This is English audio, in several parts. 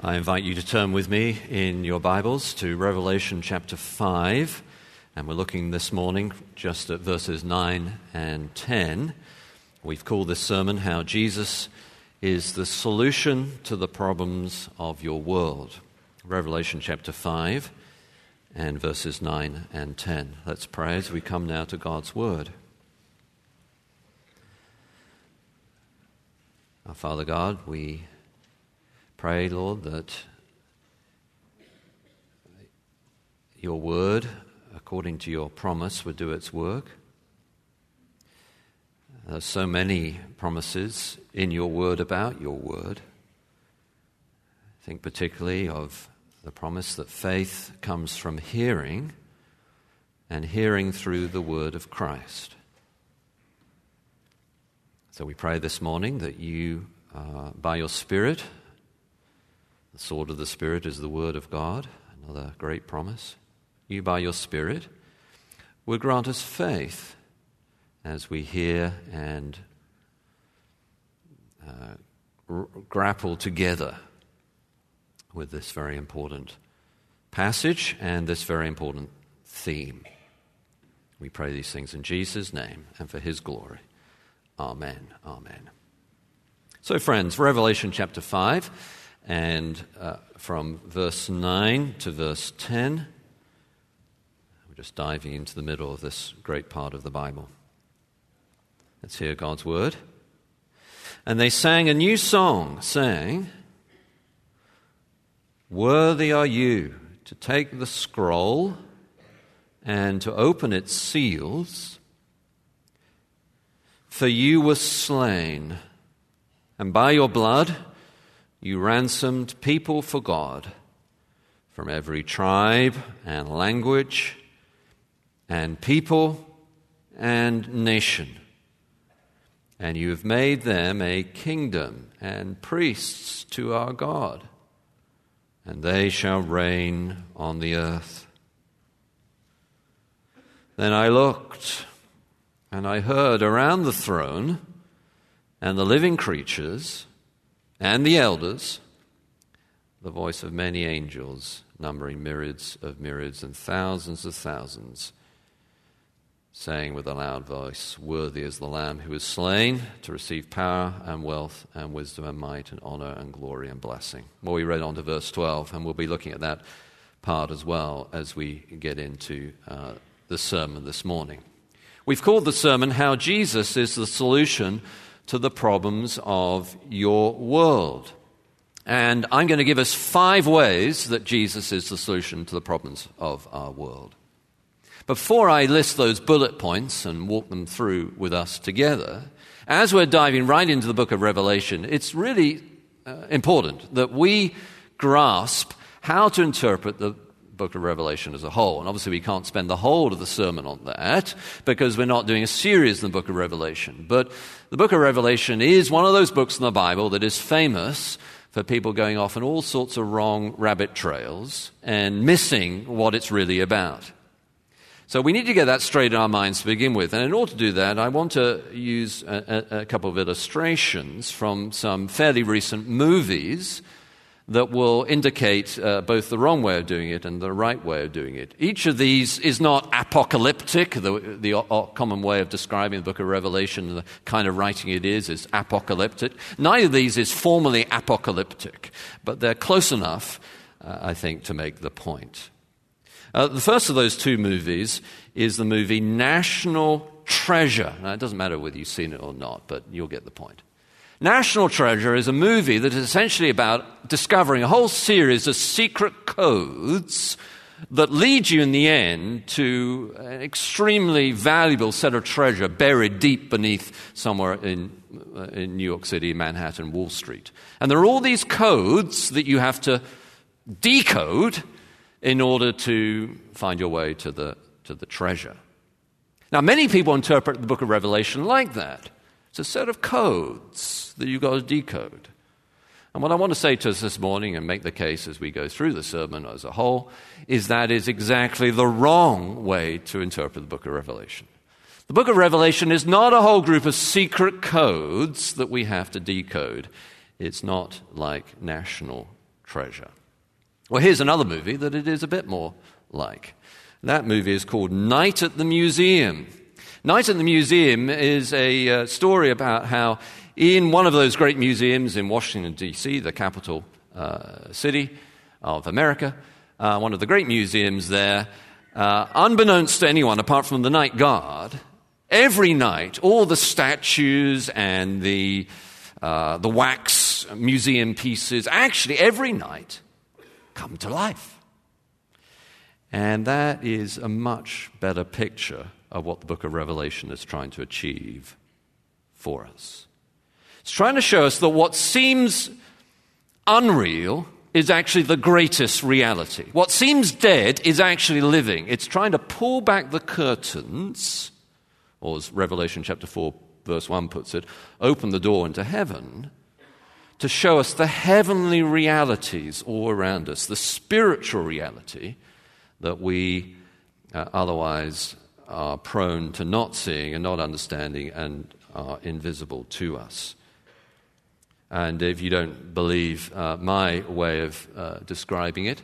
I invite you to turn with me in your Bibles to Revelation chapter 5, and we're looking this morning just at verses 9 and 10. We've called this sermon How Jesus is the Solution to the Problems of Your World. Revelation chapter 5 and verses 9 and 10. Let's pray as we come now to God's Word. Our Father God, we Pray, Lord, that your word, according to your promise, would do its work. There's so many promises in your word about your word. think particularly of the promise that faith comes from hearing and hearing through the word of Christ. So we pray this morning that you, uh, by your Spirit, the sword of the Spirit is the Word of God, another great promise. You, by your Spirit, will grant us faith as we hear and uh, r- grapple together with this very important passage and this very important theme. We pray these things in Jesus' name and for his glory. Amen. Amen. So, friends, Revelation chapter 5. And uh, from verse 9 to verse 10, we're just diving into the middle of this great part of the Bible. Let's hear God's word. And they sang a new song, saying, Worthy are you to take the scroll and to open its seals, for you were slain, and by your blood, you ransomed people for God from every tribe and language and people and nation. And you have made them a kingdom and priests to our God, and they shall reign on the earth. Then I looked, and I heard around the throne and the living creatures and the elders the voice of many angels, numbering myriads of myriads and thousands of thousands, saying with a loud voice, Worthy is the Lamb who is slain to receive power and wealth and wisdom and might and honor and glory and blessing. Well, we read on to verse 12, and we'll be looking at that part as well as we get into uh, the sermon this morning. We've called the sermon How Jesus is the Solution to the problems of your world. And I'm going to give us five ways that Jesus is the solution to the problems of our world. Before I list those bullet points and walk them through with us together, as we're diving right into the book of Revelation, it's really uh, important that we grasp how to interpret the book of Revelation as a whole. And obviously, we can't spend the whole of the sermon on that because we're not doing a series in the book of Revelation. But the book of Revelation is one of those books in the Bible that is famous for people going off on all sorts of wrong rabbit trails and missing what it's really about. So we need to get that straight in our minds to begin with. And in order to do that, I want to use a, a, a couple of illustrations from some fairly recent movies that will indicate uh, both the wrong way of doing it and the right way of doing it. Each of these is not apocalyptic. The, the uh, common way of describing the book of Revelation, and the kind of writing it is, is apocalyptic. Neither of these is formally apocalyptic, but they're close enough, uh, I think, to make the point. Uh, the first of those two movies is the movie National Treasure. Now, it doesn't matter whether you've seen it or not, but you'll get the point. National Treasure is a movie that is essentially about discovering a whole series of secret codes that lead you in the end to an extremely valuable set of treasure buried deep beneath somewhere in, uh, in New York City, Manhattan, Wall Street. And there are all these codes that you have to decode in order to find your way to the, to the treasure. Now, many people interpret the book of Revelation like that. It's a set of codes that you've got to decode. And what I want to say to us this morning and make the case as we go through the sermon as a whole is that is exactly the wrong way to interpret the book of Revelation. The book of Revelation is not a whole group of secret codes that we have to decode. It's not like national treasure. Well, here's another movie that it is a bit more like. That movie is called Night at the Museum. Night at the Museum is a uh, story about how, in one of those great museums in Washington, D.C., the capital uh, city of America, uh, one of the great museums there, uh, unbeknownst to anyone apart from the night guard, every night all the statues and the, uh, the wax museum pieces, actually every night, come to life. And that is a much better picture of what the book of Revelation is trying to achieve for us. It's trying to show us that what seems unreal is actually the greatest reality. What seems dead is actually living. It's trying to pull back the curtains, or as Revelation chapter 4, verse 1 puts it, open the door into heaven to show us the heavenly realities all around us, the spiritual reality that we uh, otherwise are prone to not seeing and not understanding and are invisible to us. And if you don't believe uh, my way of uh, describing it,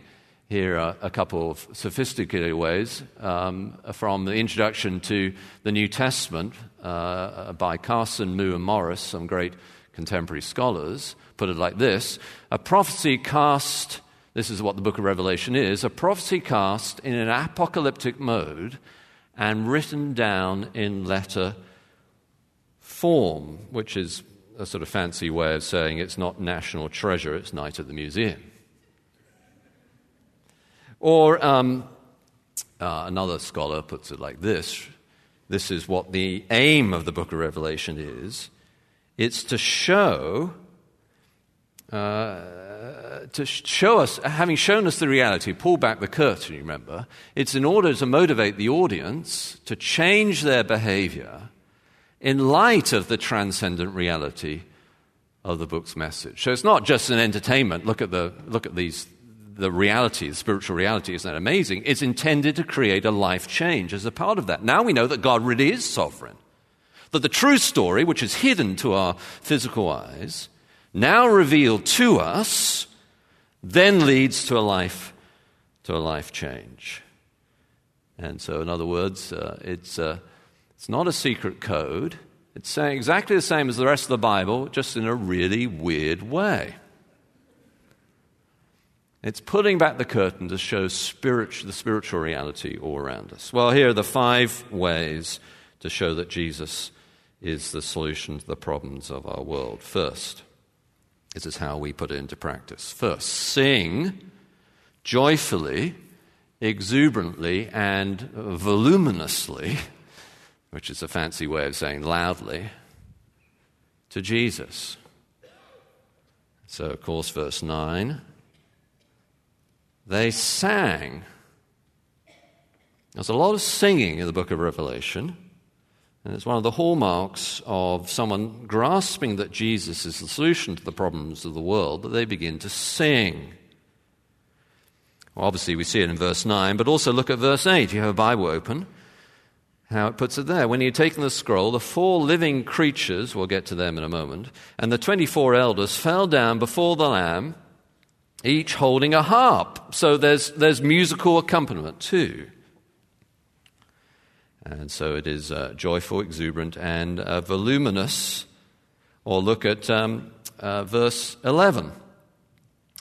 here are a couple of sophisticated ways um, from the introduction to the New Testament uh, by Carson, Moo, and Morris, some great contemporary scholars put it like this A prophecy cast, this is what the book of Revelation is, a prophecy cast in an apocalyptic mode and written down in letter form, which is a sort of fancy way of saying it's not national treasure, it's night at the museum. Or um, uh, another scholar puts it like this this is what the aim of the book of Revelation is it's to show uh, to show us, having shown us the reality, pull back the curtain, remember, it's in order to motivate the audience to change their behavior in light of the transcendent reality of the book's message. So it's not just an entertainment. Look at, the, look at these, the reality, the spiritual reality. Isn't that amazing? It's intended to create a life change as a part of that. Now we know that God really is sovereign. That the true story, which is hidden to our physical eyes, now revealed to us, then leads to a life, to a life change. And so, in other words, uh, it's, uh, it's not a secret code. It's saying exactly the same as the rest of the Bible, just in a really weird way. It's putting back the curtain to show spirit, the spiritual reality all around us. Well, here are the five ways to show that Jesus is the solution to the problems of our world. First, this is how we put it into practice. First, sing joyfully, exuberantly, and voluminously, which is a fancy way of saying loudly, to Jesus. So, of course, verse 9 they sang. There's a lot of singing in the book of Revelation. And it's one of the hallmarks of someone grasping that Jesus is the solution to the problems of the world that they begin to sing. Well, obviously, we see it in verse 9, but also look at verse 8. You have a Bible open. How it puts it there. When he had taken the scroll, the four living creatures, we'll get to them in a moment, and the 24 elders fell down before the Lamb, each holding a harp. So there's, there's musical accompaniment too. And so it is uh, joyful, exuberant, and uh, voluminous. Or look at um, uh, verse 11.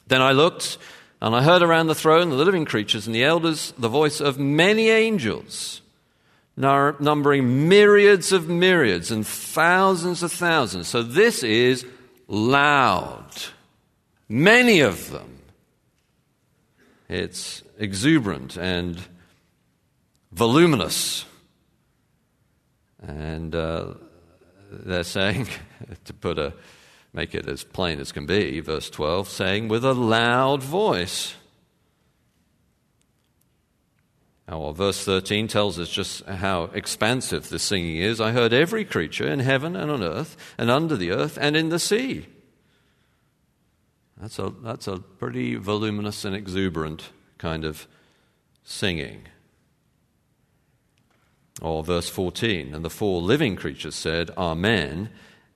Then I looked, and I heard around the throne the living creatures and the elders the voice of many angels, numbering myriads of myriads and thousands of thousands. So this is loud. Many of them. It's exuberant and voluminous. And uh, they're saying, to put a, make it as plain as can be, verse 12, saying with a loud voice. Now, well, verse 13 tells us just how expansive the singing is. I heard every creature in heaven and on earth, and under the earth, and in the sea. That's a, that's a pretty voluminous and exuberant kind of singing. Or verse 14, and the four living creatures said, Amen.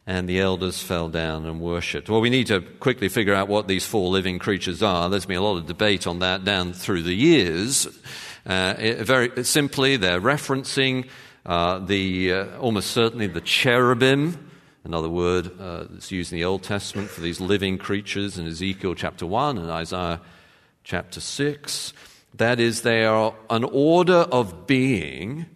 and the elders fell down and worshipped. Well, we need to quickly figure out what these four living creatures are. There's been a lot of debate on that down through the years. Uh, very simply, they're referencing uh, the uh, almost certainly the cherubim, another word uh, that's used in the Old Testament for these living creatures in Ezekiel chapter 1 and Isaiah chapter 6. That is, they are an order of being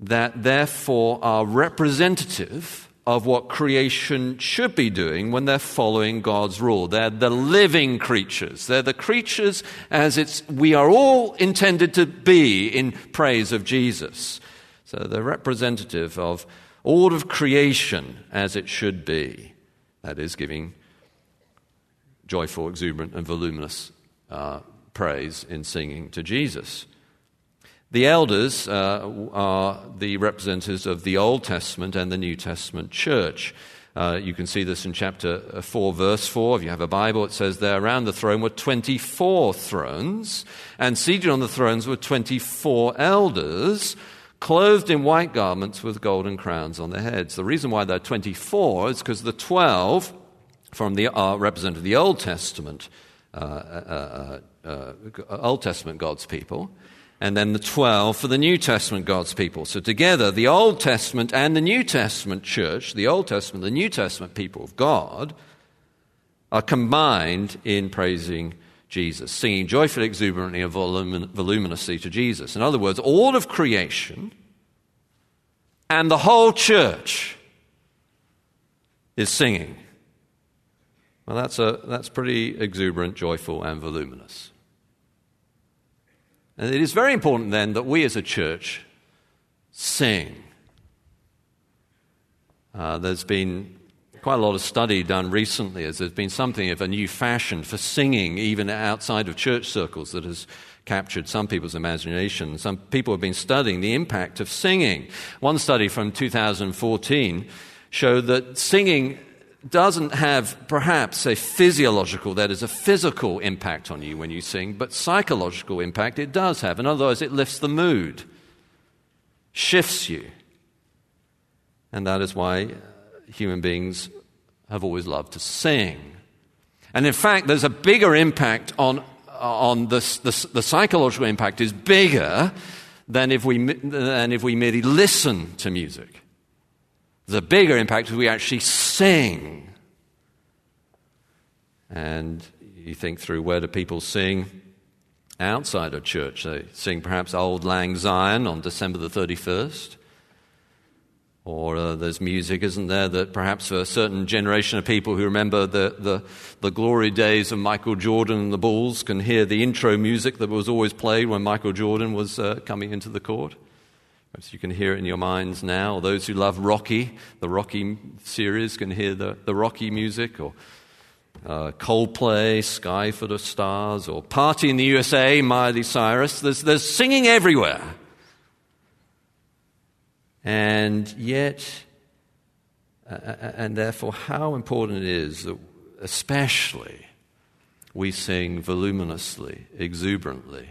that therefore are representative of what creation should be doing when they're following God's rule. They're the living creatures. They're the creatures as it's, we are all intended to be in praise of Jesus. So they're representative of all of creation as it should be. That is, giving joyful, exuberant, and voluminous uh, praise in singing to Jesus. The elders uh, are the representatives of the Old Testament and the New Testament church. Uh, you can see this in chapter 4, verse 4. If you have a Bible, it says there around the throne were 24 thrones, and seated on the thrones were 24 elders, clothed in white garments with golden crowns on their heads. The reason why there are 24 is because the 12 from the uh, the Old Testament, uh, uh, uh, uh Old Testament God's people and then the 12 for the New Testament God's people. So together, the Old Testament and the New Testament church, the Old Testament, the New Testament people of God, are combined in praising Jesus, singing joyfully, exuberantly, and voluminously to Jesus. In other words, all of creation and the whole church is singing. Well, that's, a, that's pretty exuberant, joyful, and voluminous. And it is very important then that we as a church sing. Uh, there's been quite a lot of study done recently as there's been something of a new fashion for singing, even outside of church circles, that has captured some people's imagination. Some people have been studying the impact of singing. One study from 2014 showed that singing doesn't have perhaps a physiological, that is, a physical impact on you when you sing, but psychological impact it does have. In other words, it lifts the mood, shifts you. And that is why uh, human beings have always loved to sing. And in fact, there's a bigger impact on, uh, on this, the, the psychological impact is bigger than if, we, than if we merely listen to music. A bigger impact if we actually. And you think through where do people sing outside of church? They sing perhaps Auld Lang Syne on December the 31st. Or uh, there's music, isn't there, that perhaps for a certain generation of people who remember the, the, the, glory days of Michael Jordan and the Bulls can hear the intro music that was always played when Michael Jordan was uh, coming into the court. Perhaps you can hear it in your minds now. Or those who love Rocky, the Rocky series, can hear the, the Rocky music. Or uh, Coldplay, Sky for the Stars. Or Party in the USA, Miley Cyrus. There's, there's singing everywhere. And yet, uh and therefore, how important it is that, especially, we sing voluminously, exuberantly,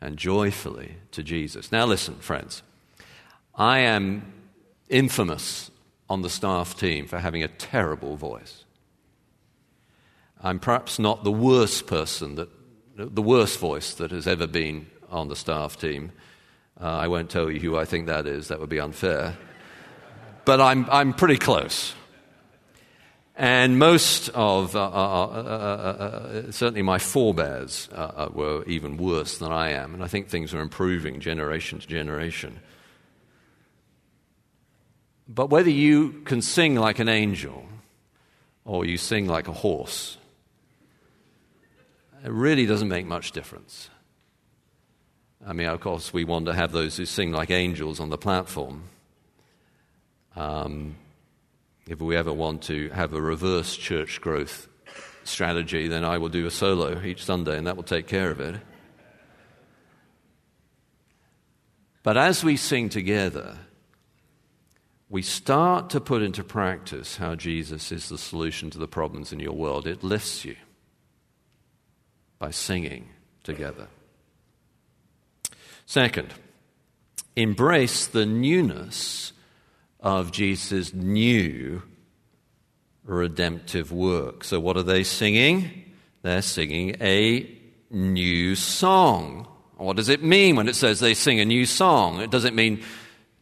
and joyfully to Jesus. Now, listen, friends. I am infamous on the staff team for having a terrible voice. I'm perhaps not the worst person that, the worst voice that has ever been on the staff team. Uh, I won't tell you who I think that is, that would be unfair. But I'm, I'm pretty close. And most of, uh, uh, uh, certainly my forebears were even worse than I am. And I think things are improving generation to generation. But whether you can sing like an angel or you sing like a horse, it really doesn't make much difference. I mean, of course, we want to have those who sing like angels on the platform. Um, if we ever want to have a reverse church growth strategy, then I will do a solo each Sunday, and that will take care of it. But as we sing together, we start to put into practice how Jesus is the solution to the problems in your world, it lifts you by singing together. Second, embrace the newness of Jesus' new redemptive work. So, what are they singing? They're singing a new song. What does it mean when it says they sing a new song? It doesn't mean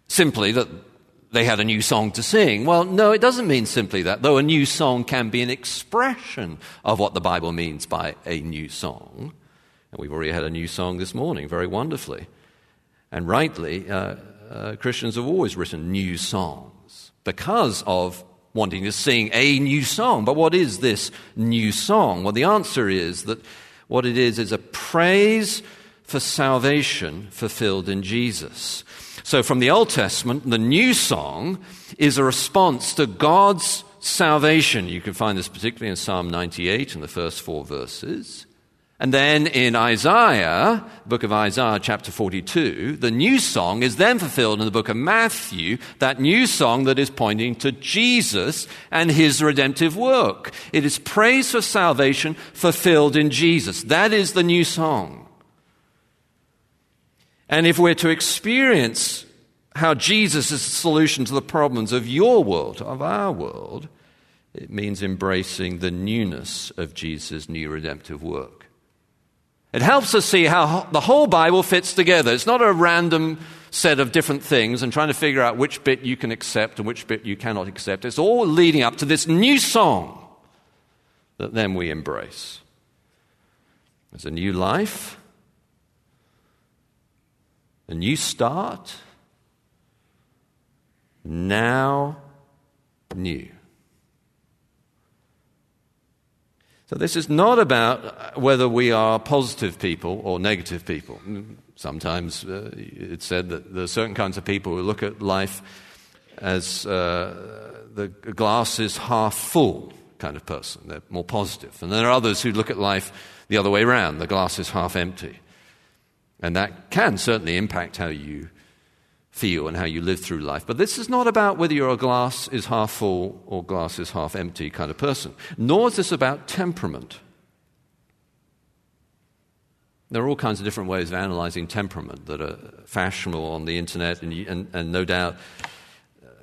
simply that they had a new song to sing. Well, no, it doesn't mean simply that, though a new song can be an expression of what the Bible means by a new song. And we've already had a new song this morning, very wonderfully. And rightly, uh, uh, Christians have always written new songs because of wanting to sing a new song. But what is this new song? Well, the answer is that what it is is a praise for salvation fulfilled in Jesus. So, from the Old Testament, the new song is a response to God's salvation. You can find this particularly in Psalm 98 in the first four verses. And then in Isaiah, book of Isaiah, chapter 42, the new song is then fulfilled in the book of Matthew, that new song that is pointing to Jesus and his redemptive work. It is praise for salvation fulfilled in Jesus. That is the new song. And if we're to experience how Jesus is the solution to the problems of your world, of our world, it means embracing the newness of Jesus' new redemptive work. It helps us see how the whole Bible fits together. It's not a random set of different things and trying to figure out which bit you can accept and which bit you cannot accept. It's all leading up to this new song that then we embrace. There's a new life a new start, now new. So, this is not about whether we are positive people or negative people. Sometimes uh, it's said that there are certain kinds of people who look at life as uh, the glass is half full kind of person. They're more positive. And there are others who look at life the other way around the glass is half empty. And that can certainly impact how you feel and how you live through life. But this is not about whether your glass is half full or glass is half empty kind of person, nor is this about temperament. There are all kinds of different ways of analyzing temperament that are fashionable on the internet, and, and, and no doubt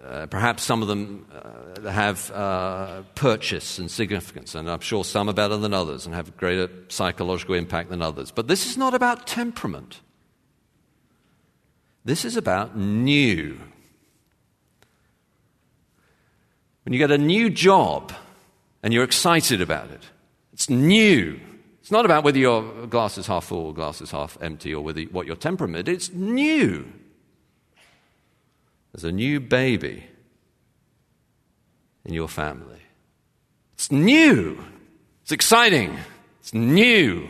uh, perhaps some of them uh, have uh, purchase and significance, and I'm sure some are better than others and have greater psychological impact than others. But this is not about temperament. This is about new. When you get a new job and you're excited about it, it's new. It's not about whether your glass is half full or glass is half empty or whether, what your temperament. is. It's new. There's a new baby in your family. It's new. It's exciting. It's new.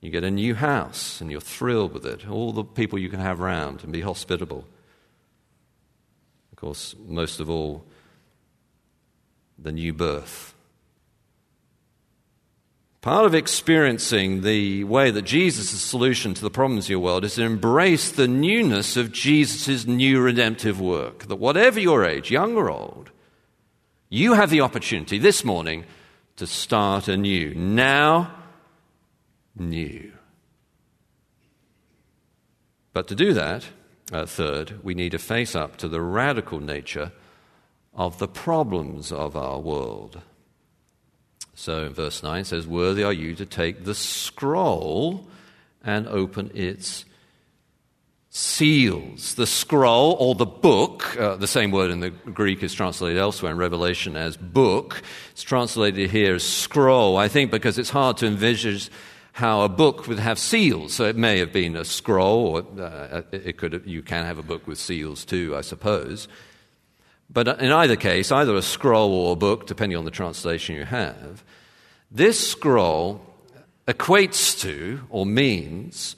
You get a new house and you're thrilled with it. All the people you can have around and be hospitable. Of course, most of all, the new birth. Part of experiencing the way that Jesus' solution to the problems of your world is to embrace the newness of Jesus' new redemptive work. That whatever your age, young or old, you have the opportunity this morning to start anew. Now, new. But to do that, uh, third, we need to face up to the radical nature of the problems of our world. So in verse 9 says, Worthy are you to take the scroll and open its seals. The scroll or the book, uh, the same word in the Greek is translated elsewhere in Revelation as book. It's translated here as scroll, I think, because it's hard to envisage how a book would have seals. So it may have been a scroll, or uh, it could you can have a book with seals too, I suppose. But in either case, either a scroll or a book, depending on the translation you have, this scroll equates to or means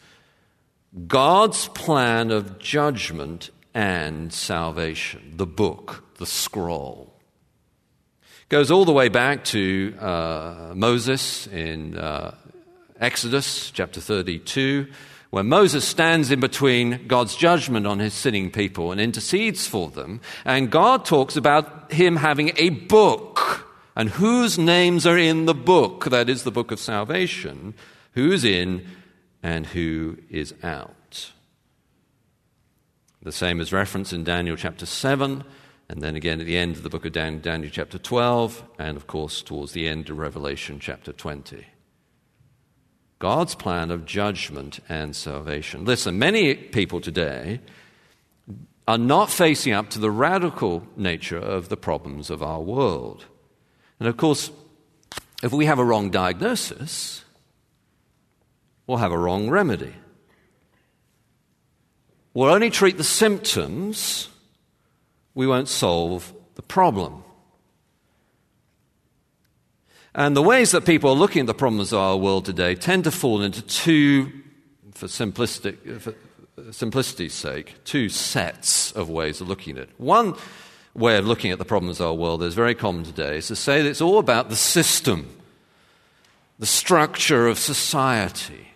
God's plan of judgment and salvation, the book, the scroll. Goes all the way back to uh, Moses in uh, Exodus chapter 32 where Moses stands in between God's judgment on his sinning people and intercedes for them. And God talks about him having a book and whose names are in the book, that is the book of salvation, who's in and who is out. The same is referenced in Daniel chapter 7 and then again at the end of the book of Daniel, Daniel chapter 12, and of course towards the end of Revelation chapter 20. God's plan of judgment and salvation. Listen, many people today are not facing up to the radical nature of the problems of our world. And of course, if we have a wrong diagnosis, we'll have a wrong remedy. We'll only treat the symptoms, we won't solve the problem. And the ways that people are looking at the problems of our world today tend to fall into two, for, simplistic, for simplicity's sake, two sets of ways of looking at it. One way of looking at the problems of our world that is very common today is to say that it's all about the system, the structure of society.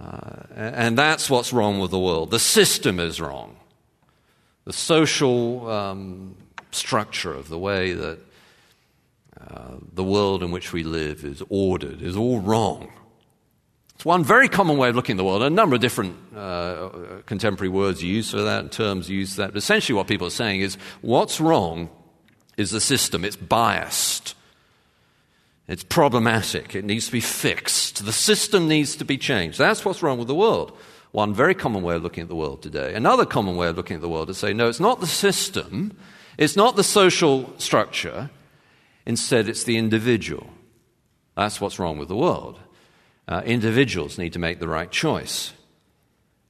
Uh, and that's what's wrong with the world. The system is wrong. The social um, structure of the way that uh, the world in which we live is ordered, is all wrong. It's one very common way of looking at the world. A number of different uh, contemporary words used for that, terms used for that. But essentially, what people are saying is what's wrong is the system. It's biased, it's problematic, it needs to be fixed. The system needs to be changed. That's what's wrong with the world. One very common way of looking at the world today. Another common way of looking at the world is to say, no, it's not the system, it's not the social structure, Instead, it's the individual. That's what's wrong with the world. Uh, individuals need to make the right choice.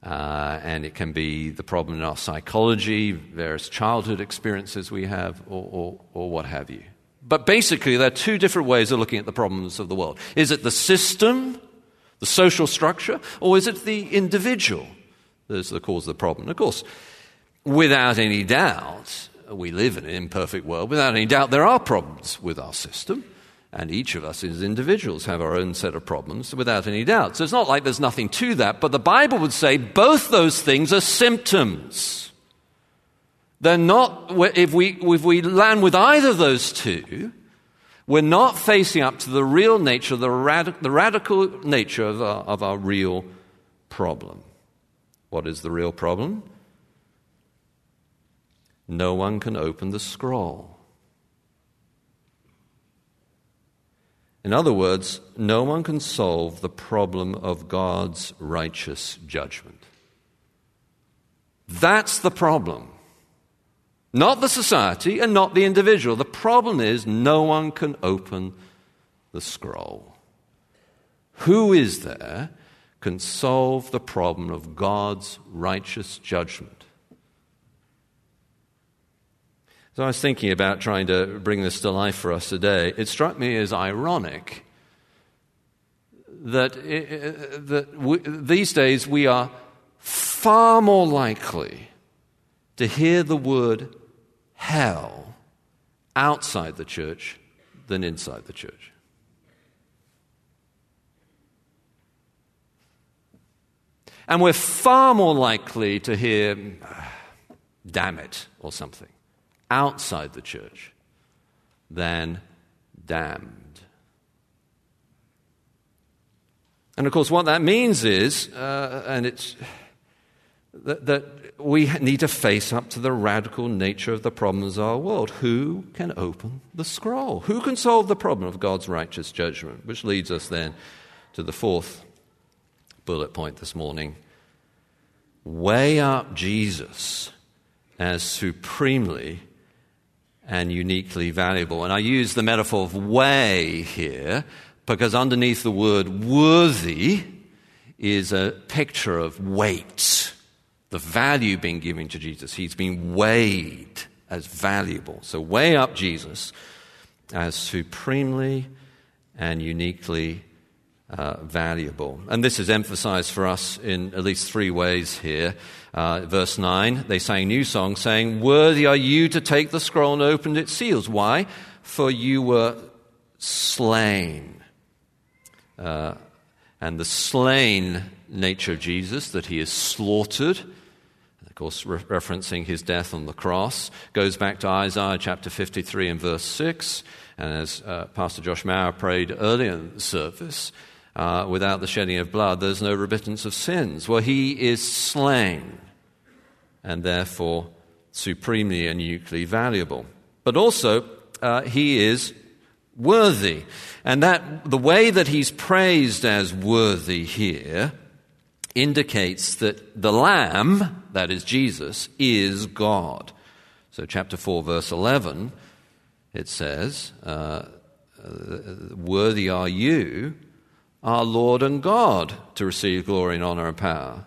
Uh, and it can be the problem in our psychology, various childhood experiences we have, or, or, or what have you. But basically, there are two different ways of looking at the problems of the world. Is it the system, the social structure, or is it the individual that's the cause of the problem? Of course, without any doubt, we live in an imperfect world. Without any doubt, there are problems with our system. And each of us as individuals have our own set of problems, without any doubt. So it's not like there's nothing to that, but the Bible would say both those things are symptoms. They're not, if we, if we land with either of those two, we're not facing up to the real nature, the, radic- the radical nature of our, of our real problem. What is the real problem? No one can open the scroll. In other words, no one can solve the problem of God's righteous judgment. That's the problem. Not the society and not the individual. The problem is no one can open the scroll. Who is there can solve the problem of God's righteous judgment? So I was thinking about trying to bring this to life for us today. It struck me as ironic that, it, that we, these days we are far more likely to hear the word hell outside the church than inside the church. And we're far more likely to hear, ah, damn it, or something outside the church than damned. And of course, what that means is, uh, and it's that, that, we need to face up to the radical nature of the problems of our world. Who can open the scroll? Who can solve the problem of God's righteous judgment? Which leads us then to the fourth bullet point this morning. Weigh up Jesus as supremely and uniquely valuable. And I use the metaphor of weigh here because underneath the word worthy is a picture of weight, the value being given to Jesus. He's been weighed as valuable. So weigh up Jesus as supremely and uniquely uh, valuable. And this is emphasized for us in at least three ways here. Uh, verse 9, they sang new songs saying, Worthy are you to take the scroll and open its seals. Why? For you were slain. Uh, and the slain nature of Jesus, that he is slaughtered, of course, re- referencing his death on the cross, goes back to Isaiah chapter 53 and verse 6. And as uh, Pastor Josh Maurer prayed earlier in the service, uh, without the shedding of blood, there's no remittance of sins. Well, he is slain and therefore supremely and uniquely valuable. But also, uh, he is worthy. And that the way that he's praised as worthy here indicates that the Lamb, that is Jesus, is God. So, chapter 4, verse 11, it says, uh, Worthy are you, our Lord and God, to receive glory and honor and power.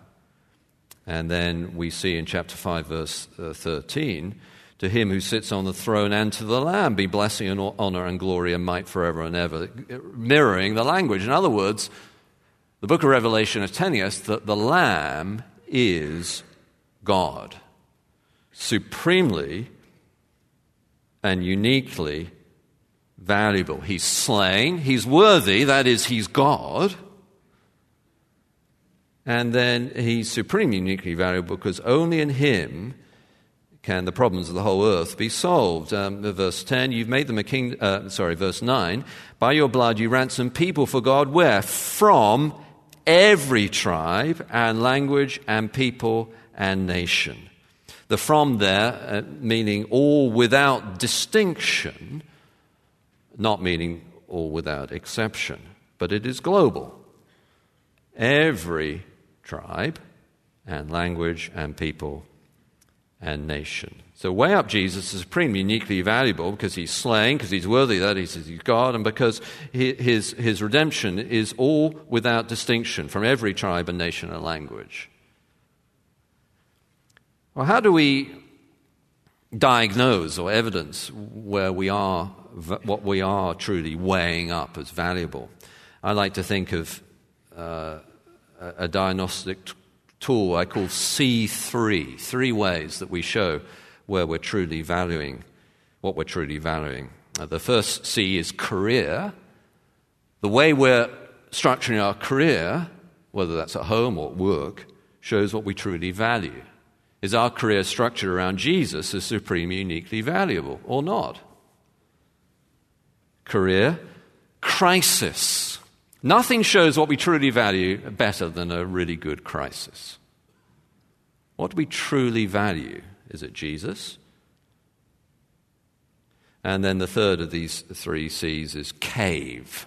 And then we see in chapter 5, verse uh, 13, to him who sits on the throne and to the Lamb be blessing and honor and glory and might forever and ever, mirroring the language. In other words, the book of Revelation is telling us that the Lamb is God, supremely and uniquely valuable. He's slain, he's worthy, that is, he's God. And then he's supremely uniquely valuable because only in him can the problems of the whole earth be solved? Um, verse 10, you've made them a king, uh, sorry, verse 9, by your blood you ransom people for God, where? From every tribe and language and people and nation. The from there, uh, meaning all without distinction, not meaning all without exception, but it is global. Every tribe and language and people and nation. So, weigh up Jesus is supremely uniquely valuable because he's slain, because he's worthy that he's God, and because his, his redemption is all without distinction from every tribe and nation and language. Well, how do we diagnose or evidence where we are, what we are truly weighing up as valuable? I like to think of uh, a diagnostic tool I call C3, three ways that we show where we're truly valuing what we're truly valuing. Uh, the first C is career. The way we're structuring our career, whether that's at home or at work, shows what we truly value. Is our career structured around Jesus as supremely uniquely valuable or not? Career, crisis. Nothing shows what we truly value better than a really good crisis. What do we truly value? Is it Jesus? And then the third of these three C's is cave.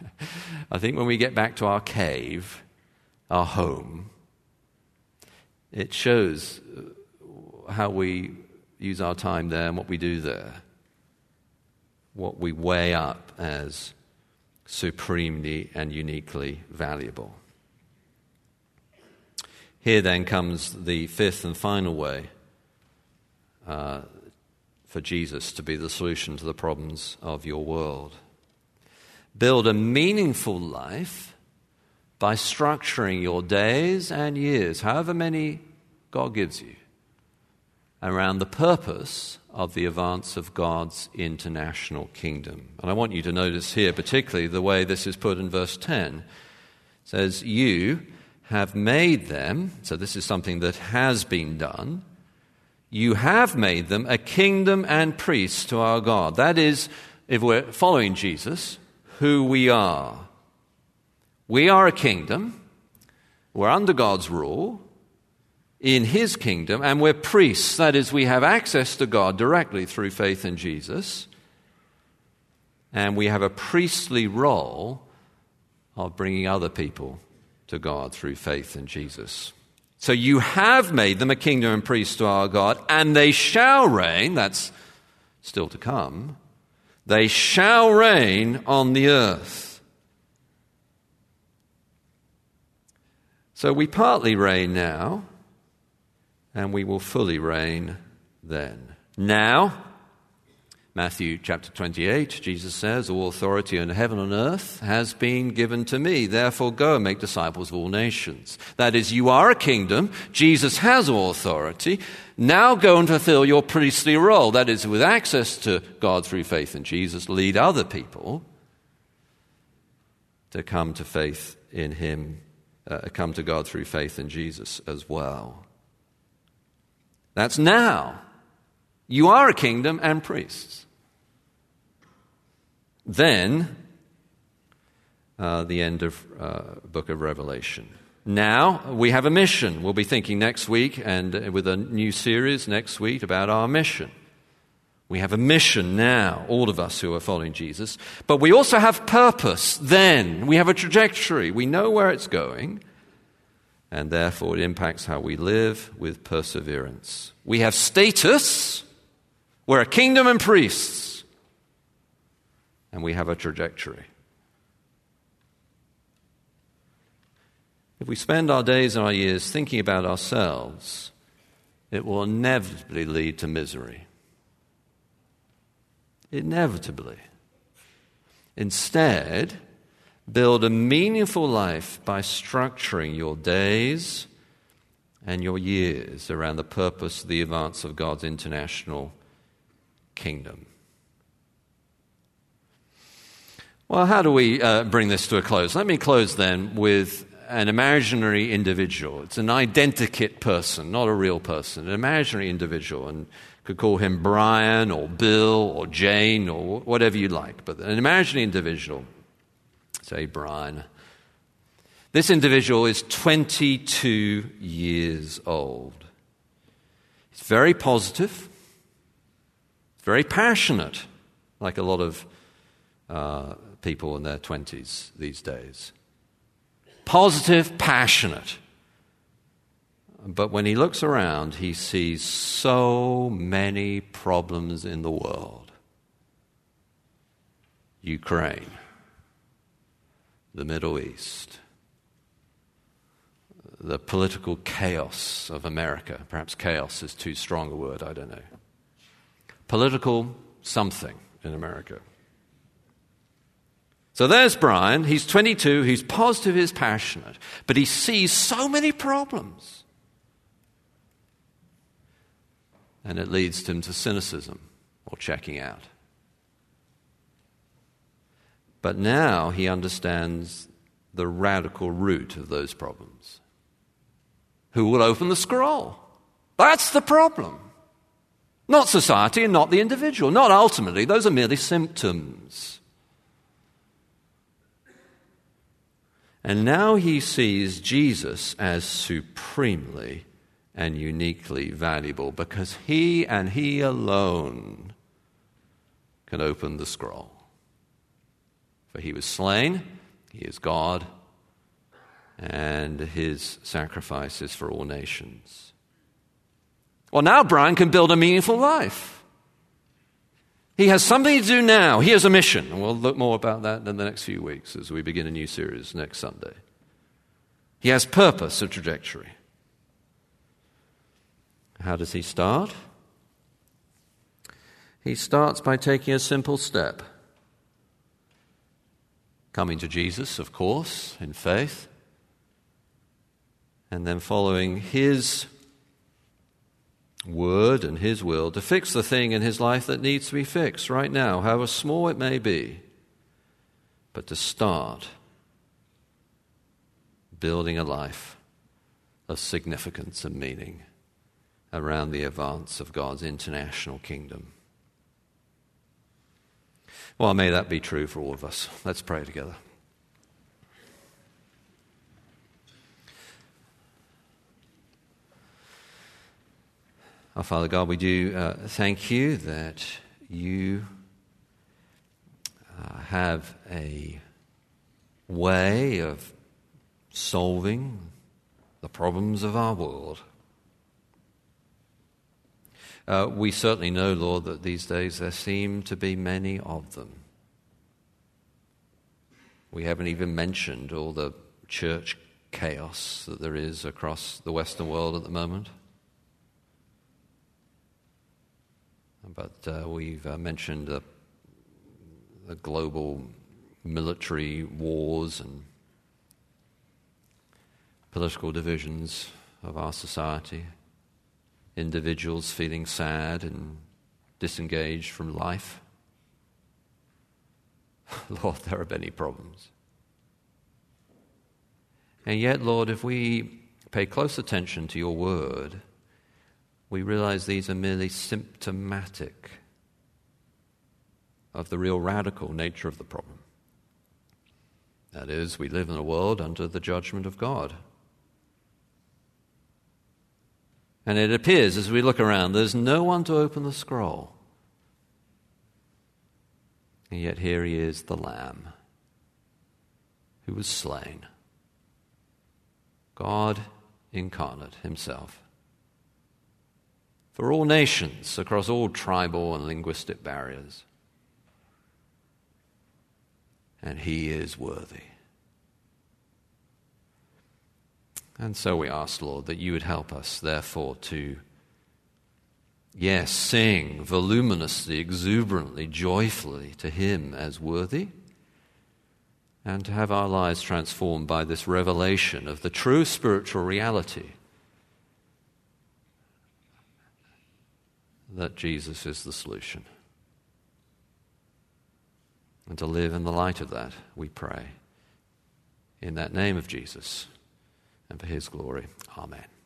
I think when we get back to our cave, our home, it shows how we use our time there and what we do there, what we weigh up as supremely and uniquely valuable. Here then comes the fifth and final way uh, for Jesus to be the solution to the problems of your world. Build a meaningful life by structuring your days and years, however many God gives you, around the purpose of the advance of God's international kingdom. And I want you to notice here, particularly, the way this is put in verse 10. It says, You have made them, so this is something that has been done, you have made them a kingdom and priests to our God. That is, if we're following Jesus, who we are. We are a kingdom, we're under God's rule in his kingdom, and we're priests. That is, we have access to God directly through faith in Jesus, and we have a priestly role of bringing other people to God through faith in Jesus. So you have made them a kingdom and priests to our God, and they shall reign, that's still to come, they shall reign on the earth. So we partly reign now and we will fully reign then. Now, Matthew chapter 28, Jesus says, All authority in heaven and earth has been given to me. Therefore, go and make disciples of all nations. That is, you are a kingdom. Jesus has all authority. Now go and fulfill your priestly role. That is, with access to God through faith in Jesus, lead other people to come to faith in Him, uh, come to God through faith in Jesus as well. That's now. You are a kingdom and priests. Then, uh, the end of uh, book of Revelation. now we have a mission. We'll be thinking next week and with a new series next week about our mission. We have a mission now, all of us who are following Jesus. But we also have purpose then. We have a trajectory. We know where it's going. And therefore, it impacts how we live with perseverance. We have status. We're a kingdom and priests. And we have a trajectory. If we spend our days and our years thinking about ourselves, it will inevitably lead to misery. Inevitably. Instead, build a meaningful life by structuring your days and your years around the purpose of the advance of God's international kingdom. Well, how do we uh, bring this to a close? Let me close then with an imaginary individual. It's an identikit person, not a real person, an imaginary individual. And could call him Brian or Bill or Jane or whatever you like, but an imaginary individual, say Brian. This individual is 22 years old. He's very positive, very passionate, like a lot of uh, people in their 20s these days positive, passionate. But when he looks around, he sees so many problems in the world Ukraine, the Middle East, the political chaos of America. Perhaps chaos is too strong a word, I don't know. Political something in America. So there's Brian. He's 22. He's positive. He's passionate. But he sees so many problems. And it leads him to cynicism or checking out. But now he understands the radical root of those problems. Who will open the scroll? That's the problem. Not society and not the individual. Not ultimately. Those are merely symptoms. And now he sees Jesus as supremely and uniquely valuable because he and he alone can open the scroll. For he was slain, he is God, and his sacrifice is for all nations. Well, now Brian can build a meaningful life. He has something to do now. He has a mission. And we'll look more about that in the next few weeks as we begin a new series next Sunday. He has purpose, a trajectory. How does he start? He starts by taking a simple step. Coming to Jesus, of course, in faith, and then following his word and His will to fix the thing in his life that needs to be fixed right now, however small it may be, but to start building a life of significance and meaning around the advance of God's international kingdom. Well, may that be true for all of us. Let's pray together. Our Father God, we do uh, thank you that you uh, have a way of solving the problems of our world. Uh, we certainly know, Lord, that these days there seem to be many of them. We haven't even mentioned all the church chaos that there is across the Western world at the moment. But uh, we've uh, mentioned the, the global military wars and political divisions of our society, individuals feeling sad and disengaged from life. Lord, there are many problems. And yet, Lord, if we pay close attention to your word, we realize these are merely symptomatic of the real radical nature of the problem. That is, we live in a world under the judgment of God, And it appears as we look around, there's no one to open the scroll. And yet here he is, the Lamb, who was slain. God incarnate himself. For all nations, across all tribal and linguistic barriers. And he is worthy. And so we ask, Lord, that you would help us, therefore, to, yes, sing voluminously, exuberantly, joyfully to Him as worthy, and to have our lives transformed by this revelation of the true spiritual reality that Jesus is the solution. And to live in the light of that, we pray. In that name of Jesus and for his glory. Amen.